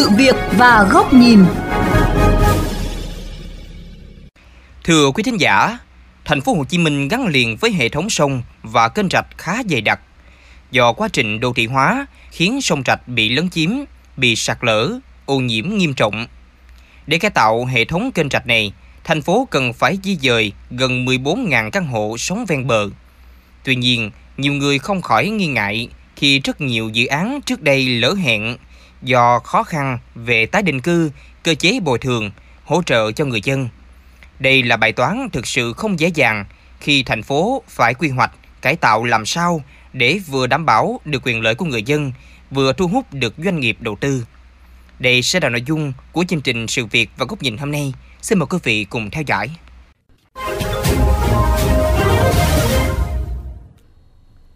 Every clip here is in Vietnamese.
sự việc và góc nhìn. Thưa quý thính giả, thành phố Hồ Chí Minh gắn liền với hệ thống sông và kênh rạch khá dày đặc. Do quá trình đô thị hóa khiến sông rạch bị lấn chiếm, bị sạt lở, ô nhiễm nghiêm trọng. Để cải tạo hệ thống kênh rạch này, thành phố cần phải di dời gần 14.000 căn hộ sống ven bờ. Tuy nhiên, nhiều người không khỏi nghi ngại khi rất nhiều dự án trước đây lỡ hẹn do khó khăn về tái định cư, cơ chế bồi thường, hỗ trợ cho người dân. Đây là bài toán thực sự không dễ dàng khi thành phố phải quy hoạch, cải tạo làm sao để vừa đảm bảo được quyền lợi của người dân, vừa thu hút được doanh nghiệp đầu tư. Đây sẽ là nội dung của chương trình Sự việc và góc nhìn hôm nay. Xin mời quý vị cùng theo dõi.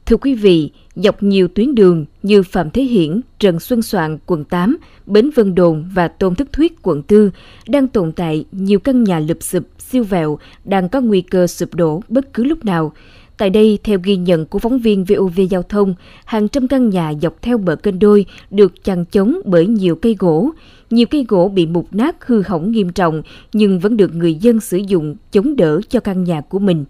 Thưa quý vị, dọc nhiều tuyến đường như Phạm Thế Hiển, Trần Xuân Soạn, quận 8, Bến Vân Đồn và Tôn Thức Thuyết, quận 4 đang tồn tại nhiều căn nhà lụp sụp, siêu vẹo, đang có nguy cơ sụp đổ bất cứ lúc nào. Tại đây, theo ghi nhận của phóng viên VOV Giao thông, hàng trăm căn nhà dọc theo bờ kênh đôi được chằng chống bởi nhiều cây gỗ. Nhiều cây gỗ bị mục nát hư hỏng nghiêm trọng nhưng vẫn được người dân sử dụng chống đỡ cho căn nhà của mình.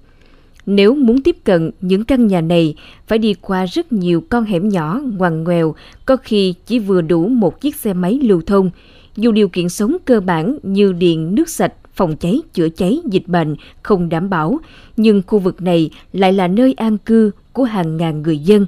Nếu muốn tiếp cận những căn nhà này, phải đi qua rất nhiều con hẻm nhỏ, ngoằn ngoèo, có khi chỉ vừa đủ một chiếc xe máy lưu thông. Dù điều kiện sống cơ bản như điện, nước sạch, phòng cháy, chữa cháy, dịch bệnh không đảm bảo, nhưng khu vực này lại là nơi an cư của hàng ngàn người dân.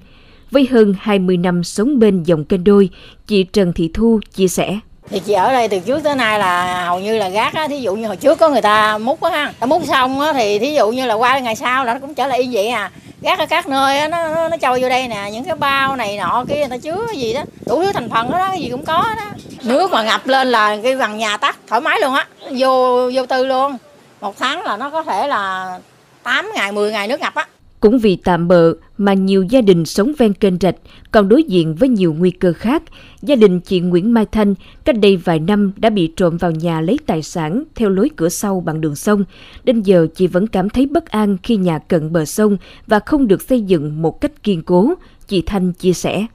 Với hơn 20 năm sống bên dòng kênh đôi, chị Trần Thị Thu chia sẻ thì chị ở đây từ trước tới nay là hầu như là gác á thí dụ như hồi trước có người ta múc á ha ta múc xong á thì thí dụ như là qua ngày sau là nó cũng trở lại như vậy à. Gác ở các nơi á nó, nó nó trôi vô đây nè những cái bao này nọ kia người ta chứa cái gì đó đủ thứ thành phần đó, đó cái gì cũng có đó. Nước mà ngập lên là cái gần nhà tắt thoải mái luôn á vô vô tư luôn. Một tháng là nó có thể là 8 ngày 10 ngày nước ngập á cũng vì tạm bợ mà nhiều gia đình sống ven kênh rạch còn đối diện với nhiều nguy cơ khác. Gia đình chị Nguyễn Mai Thanh cách đây vài năm đã bị trộm vào nhà lấy tài sản theo lối cửa sau bằng đường sông. Đến giờ chị vẫn cảm thấy bất an khi nhà cận bờ sông và không được xây dựng một cách kiên cố. Chị Thanh chia sẻ.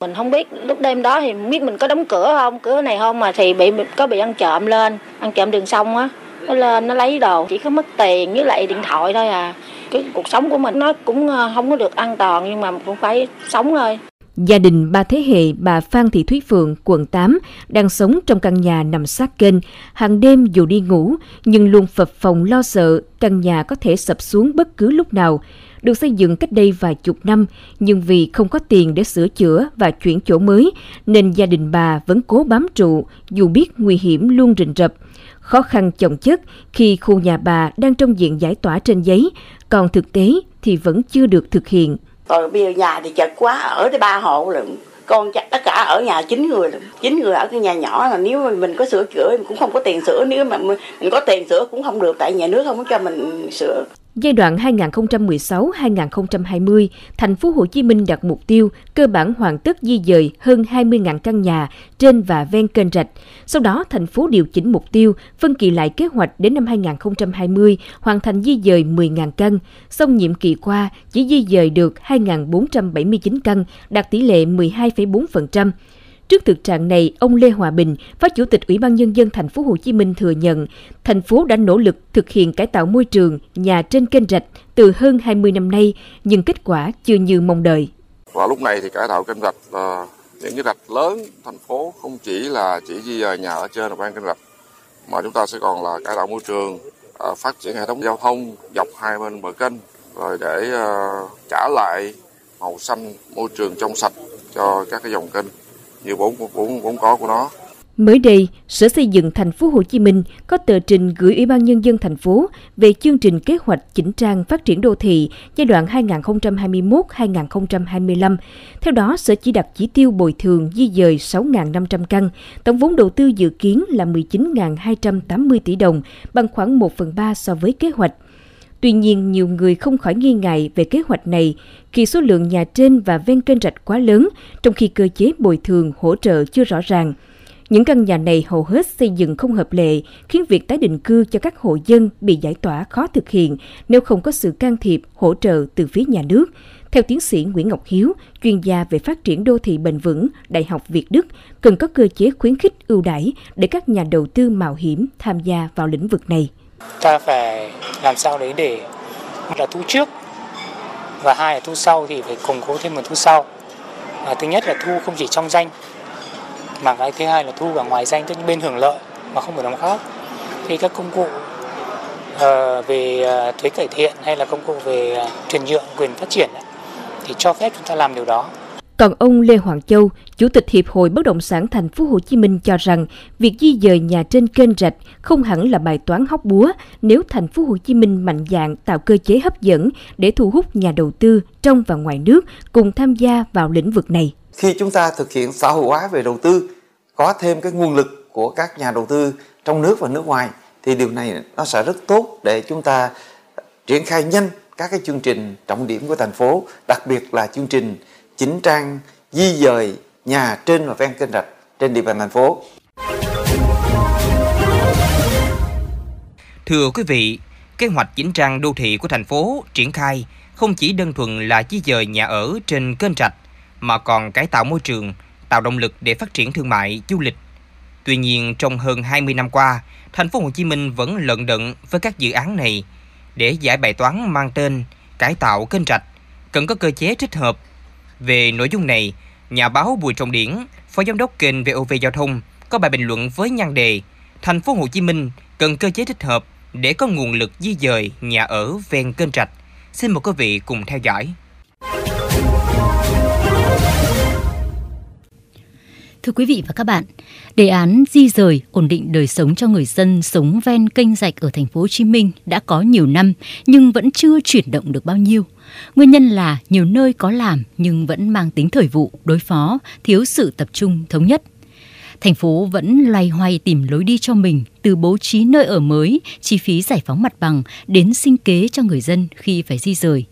Mình không biết lúc đêm đó thì biết mình có đóng cửa không, cửa này không mà thì bị có bị ăn trộm lên, ăn trộm đường sông á. Nó lên nó lấy đồ, chỉ có mất tiền với lại điện thoại thôi à cái cuộc sống của mình nó cũng ờ, không có được an toàn nhưng mà cũng phải sống thôi. Gia đình ba thế hệ bà Phan Thị Thúy Phượng, quận 8, đang sống trong căn nhà nằm sát kênh. Hàng đêm dù đi ngủ, nhưng luôn phập phòng lo sợ căn nhà có thể sập xuống bất cứ lúc nào. Được xây dựng cách đây vài chục năm, nhưng vì không có tiền để sửa chữa và chuyển chỗ mới, nên gia đình bà vẫn cố bám trụ, dù biết nguy hiểm luôn rình rập. Khó khăn chồng chất khi khu nhà bà đang trong diện giải tỏa trên giấy, còn thực tế thì vẫn chưa được thực hiện. Còn bây giờ nhà thì chật quá, ở tới ba hộ lận. Con chắc tất cả ở nhà chín người chín người ở cái nhà nhỏ là nếu mà mình có sửa chữa cũng không có tiền sửa. Nếu mà mình có tiền sửa cũng không được tại nhà nước không có cho mình sửa. Giai đoạn 2016-2020, thành phố Hồ Chí Minh đặt mục tiêu cơ bản hoàn tất di dời hơn 20.000 căn nhà trên và ven kênh rạch. Sau đó, thành phố điều chỉnh mục tiêu, phân kỳ lại kế hoạch đến năm 2020 hoàn thành di dời 10.000 căn. Xong nhiệm kỳ qua chỉ di dời được 2.479 căn, đạt tỷ lệ 12,4%. Trước thực trạng này, ông Lê Hòa Bình, Phó Chủ tịch Ủy ban nhân dân thành phố Hồ Chí Minh thừa nhận, thành phố đã nỗ lực thực hiện cải tạo môi trường nhà trên kênh rạch từ hơn 20 năm nay, nhưng kết quả chưa như mong đợi. Và lúc này thì cải tạo kênh rạch là những cái rạch lớn thành phố không chỉ là chỉ di dời nhà ở trên ven kênh rạch mà chúng ta sẽ còn là cải tạo môi trường, ờ, phát triển hệ thống giao thông dọc hai bên bờ kênh rồi để ờ, trả lại màu xanh môi trường trong sạch cho các cái dòng kênh như vốn vốn vốn có của nó. Mới đây, Sở Xây dựng Thành phố Hồ Chí Minh có tờ trình gửi Ủy ban nhân dân thành phố về chương trình kế hoạch chỉnh trang phát triển đô thị giai đoạn 2021-2025. Theo đó, Sở chỉ đặt chỉ tiêu bồi thường di dời 6.500 căn, tổng vốn đầu tư dự kiến là 19.280 tỷ đồng, bằng khoảng 1 phần 3 so với kế hoạch. Tuy nhiên, nhiều người không khỏi nghi ngại về kế hoạch này khi số lượng nhà trên và ven kênh rạch quá lớn, trong khi cơ chế bồi thường hỗ trợ chưa rõ ràng. Những căn nhà này hầu hết xây dựng không hợp lệ, khiến việc tái định cư cho các hộ dân bị giải tỏa khó thực hiện nếu không có sự can thiệp, hỗ trợ từ phía nhà nước. Theo tiến sĩ Nguyễn Ngọc Hiếu, chuyên gia về phát triển đô thị bền vững, Đại học Việt Đức, cần có cơ chế khuyến khích ưu đãi để các nhà đầu tư mạo hiểm tham gia vào lĩnh vực này. Ta phải làm sao đấy để một là thu trước và hai là thu sau thì phải củng cố thêm một thu sau. À, thứ nhất là thu không chỉ trong danh mà cái thứ hai là thu vào ngoài danh tức bên hưởng lợi mà không phải đóng góp thì các công cụ uh, về ờ, thuế cải thiện hay là công cụ về ờ, chuyển nhượng quyền phát triển thì cho phép chúng ta làm điều đó còn ông Lê Hoàng Châu, Chủ tịch Hiệp hội Bất động sản Thành phố Hồ Chí Minh cho rằng việc di dời nhà trên kênh rạch không hẳn là bài toán hóc búa nếu Thành phố Hồ Chí Minh mạnh dạn tạo cơ chế hấp dẫn để thu hút nhà đầu tư trong và ngoài nước cùng tham gia vào lĩnh vực này. Khi chúng ta thực hiện xã hội hóa về đầu tư, có thêm cái nguồn lực của các nhà đầu tư trong nước và nước ngoài thì điều này nó sẽ rất tốt để chúng ta triển khai nhanh các cái chương trình trọng điểm của thành phố, đặc biệt là chương trình chỉnh trang di dời nhà trên và ven kênh rạch trên địa bàn thành phố. Thưa quý vị, kế hoạch chỉnh trang đô thị của thành phố triển khai không chỉ đơn thuần là di dời nhà ở trên kênh rạch mà còn cải tạo môi trường, tạo động lực để phát triển thương mại, du lịch. Tuy nhiên, trong hơn 20 năm qua, thành phố Hồ Chí Minh vẫn lận đận với các dự án này để giải bài toán mang tên cải tạo kênh rạch cần có cơ chế thích hợp về nội dung này, nhà báo Bùi Trọng Điển, phó giám đốc kênh VOV Giao thông có bài bình luận với nhan đề Thành phố Hồ Chí Minh cần cơ chế thích hợp để có nguồn lực di dời nhà ở ven kênh rạch. Xin mời quý vị cùng theo dõi. Thưa quý vị và các bạn, đề án di rời ổn định đời sống cho người dân sống ven kênh rạch ở thành phố Hồ Chí Minh đã có nhiều năm nhưng vẫn chưa chuyển động được bao nhiêu. Nguyên nhân là nhiều nơi có làm nhưng vẫn mang tính thời vụ, đối phó, thiếu sự tập trung thống nhất. Thành phố vẫn loay hoay tìm lối đi cho mình từ bố trí nơi ở mới, chi phí giải phóng mặt bằng đến sinh kế cho người dân khi phải di rời.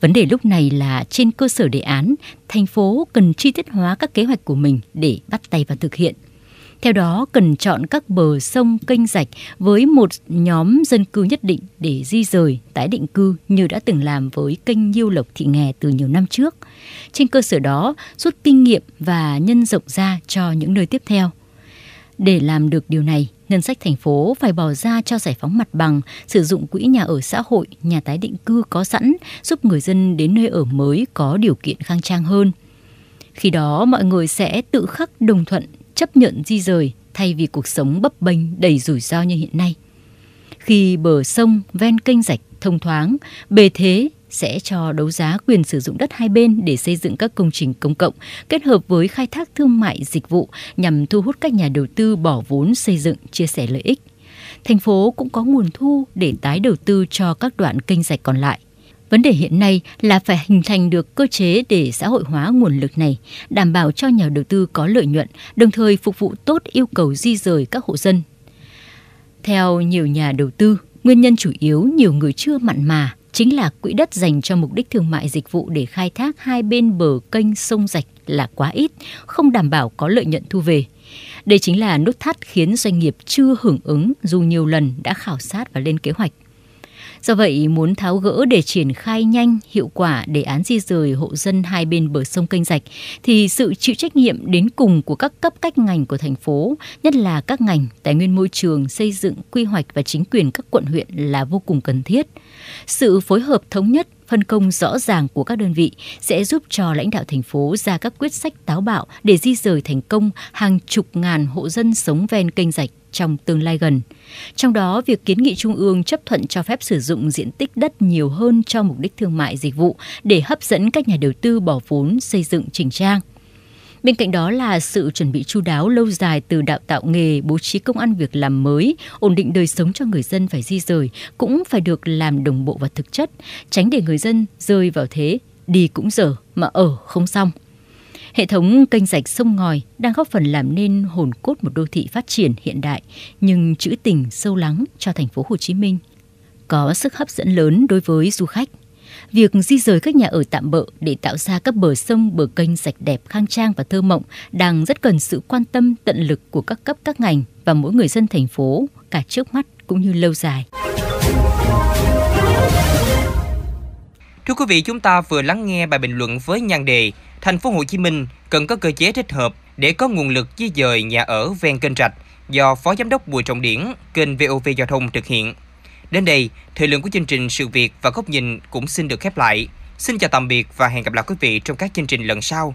Vấn đề lúc này là trên cơ sở đề án, thành phố cần chi tiết hóa các kế hoạch của mình để bắt tay vào thực hiện. Theo đó, cần chọn các bờ sông, kênh rạch với một nhóm dân cư nhất định để di rời, tái định cư như đã từng làm với kênh Nhiêu Lộc Thị Nghè từ nhiều năm trước. Trên cơ sở đó, rút kinh nghiệm và nhân rộng ra cho những nơi tiếp theo. Để làm được điều này, ngân sách thành phố phải bỏ ra cho giải phóng mặt bằng, sử dụng quỹ nhà ở xã hội, nhà tái định cư có sẵn, giúp người dân đến nơi ở mới có điều kiện khang trang hơn. Khi đó mọi người sẽ tự khắc đồng thuận chấp nhận di rời thay vì cuộc sống bấp bênh đầy rủi ro như hiện nay. Khi bờ sông ven kênh rạch thông thoáng, bề thế sẽ cho đấu giá quyền sử dụng đất hai bên để xây dựng các công trình công cộng kết hợp với khai thác thương mại dịch vụ nhằm thu hút các nhà đầu tư bỏ vốn xây dựng chia sẻ lợi ích. Thành phố cũng có nguồn thu để tái đầu tư cho các đoạn kênh rạch còn lại. Vấn đề hiện nay là phải hình thành được cơ chế để xã hội hóa nguồn lực này, đảm bảo cho nhà đầu tư có lợi nhuận, đồng thời phục vụ tốt yêu cầu di rời các hộ dân. Theo nhiều nhà đầu tư, nguyên nhân chủ yếu nhiều người chưa mặn mà chính là quỹ đất dành cho mục đích thương mại dịch vụ để khai thác hai bên bờ kênh sông rạch là quá ít, không đảm bảo có lợi nhuận thu về. Đây chính là nút thắt khiến doanh nghiệp chưa hưởng ứng dù nhiều lần đã khảo sát và lên kế hoạch. Do vậy, muốn tháo gỡ để triển khai nhanh, hiệu quả đề án di rời hộ dân hai bên bờ sông kênh rạch, thì sự chịu trách nhiệm đến cùng của các cấp cách ngành của thành phố, nhất là các ngành tài nguyên môi trường, xây dựng, quy hoạch và chính quyền các quận huyện là vô cùng cần thiết. Sự phối hợp thống nhất phân công rõ ràng của các đơn vị sẽ giúp cho lãnh đạo thành phố ra các quyết sách táo bạo để di rời thành công hàng chục ngàn hộ dân sống ven kênh rạch trong tương lai gần. Trong đó, việc kiến nghị Trung ương chấp thuận cho phép sử dụng diện tích đất nhiều hơn cho mục đích thương mại dịch vụ để hấp dẫn các nhà đầu tư bỏ vốn xây dựng chỉnh trang. Bên cạnh đó là sự chuẩn bị chu đáo lâu dài từ đào tạo nghề, bố trí công ăn việc làm mới, ổn định đời sống cho người dân phải di rời cũng phải được làm đồng bộ và thực chất, tránh để người dân rơi vào thế đi cũng dở mà ở không xong. Hệ thống kênh rạch sông ngòi đang góp phần làm nên hồn cốt một đô thị phát triển hiện đại nhưng trữ tình sâu lắng cho thành phố Hồ Chí Minh. Có sức hấp dẫn lớn đối với du khách. Việc di rời các nhà ở tạm bợ để tạo ra các bờ sông, bờ kênh sạch đẹp, khang trang và thơ mộng đang rất cần sự quan tâm tận lực của các cấp các ngành và mỗi người dân thành phố cả trước mắt cũng như lâu dài. Thưa quý vị, chúng ta vừa lắng nghe bài bình luận với nhan đề Thành phố Hồ Chí Minh cần có cơ chế thích hợp để có nguồn lực di dời nhà ở ven kênh rạch do Phó Giám đốc Bùi Trọng Điển, kênh VOV Giao thông thực hiện. Đến đây, thời lượng của chương trình Sự Việc và Góc Nhìn cũng xin được khép lại. Xin chào tạm biệt và hẹn gặp lại quý vị trong các chương trình lần sau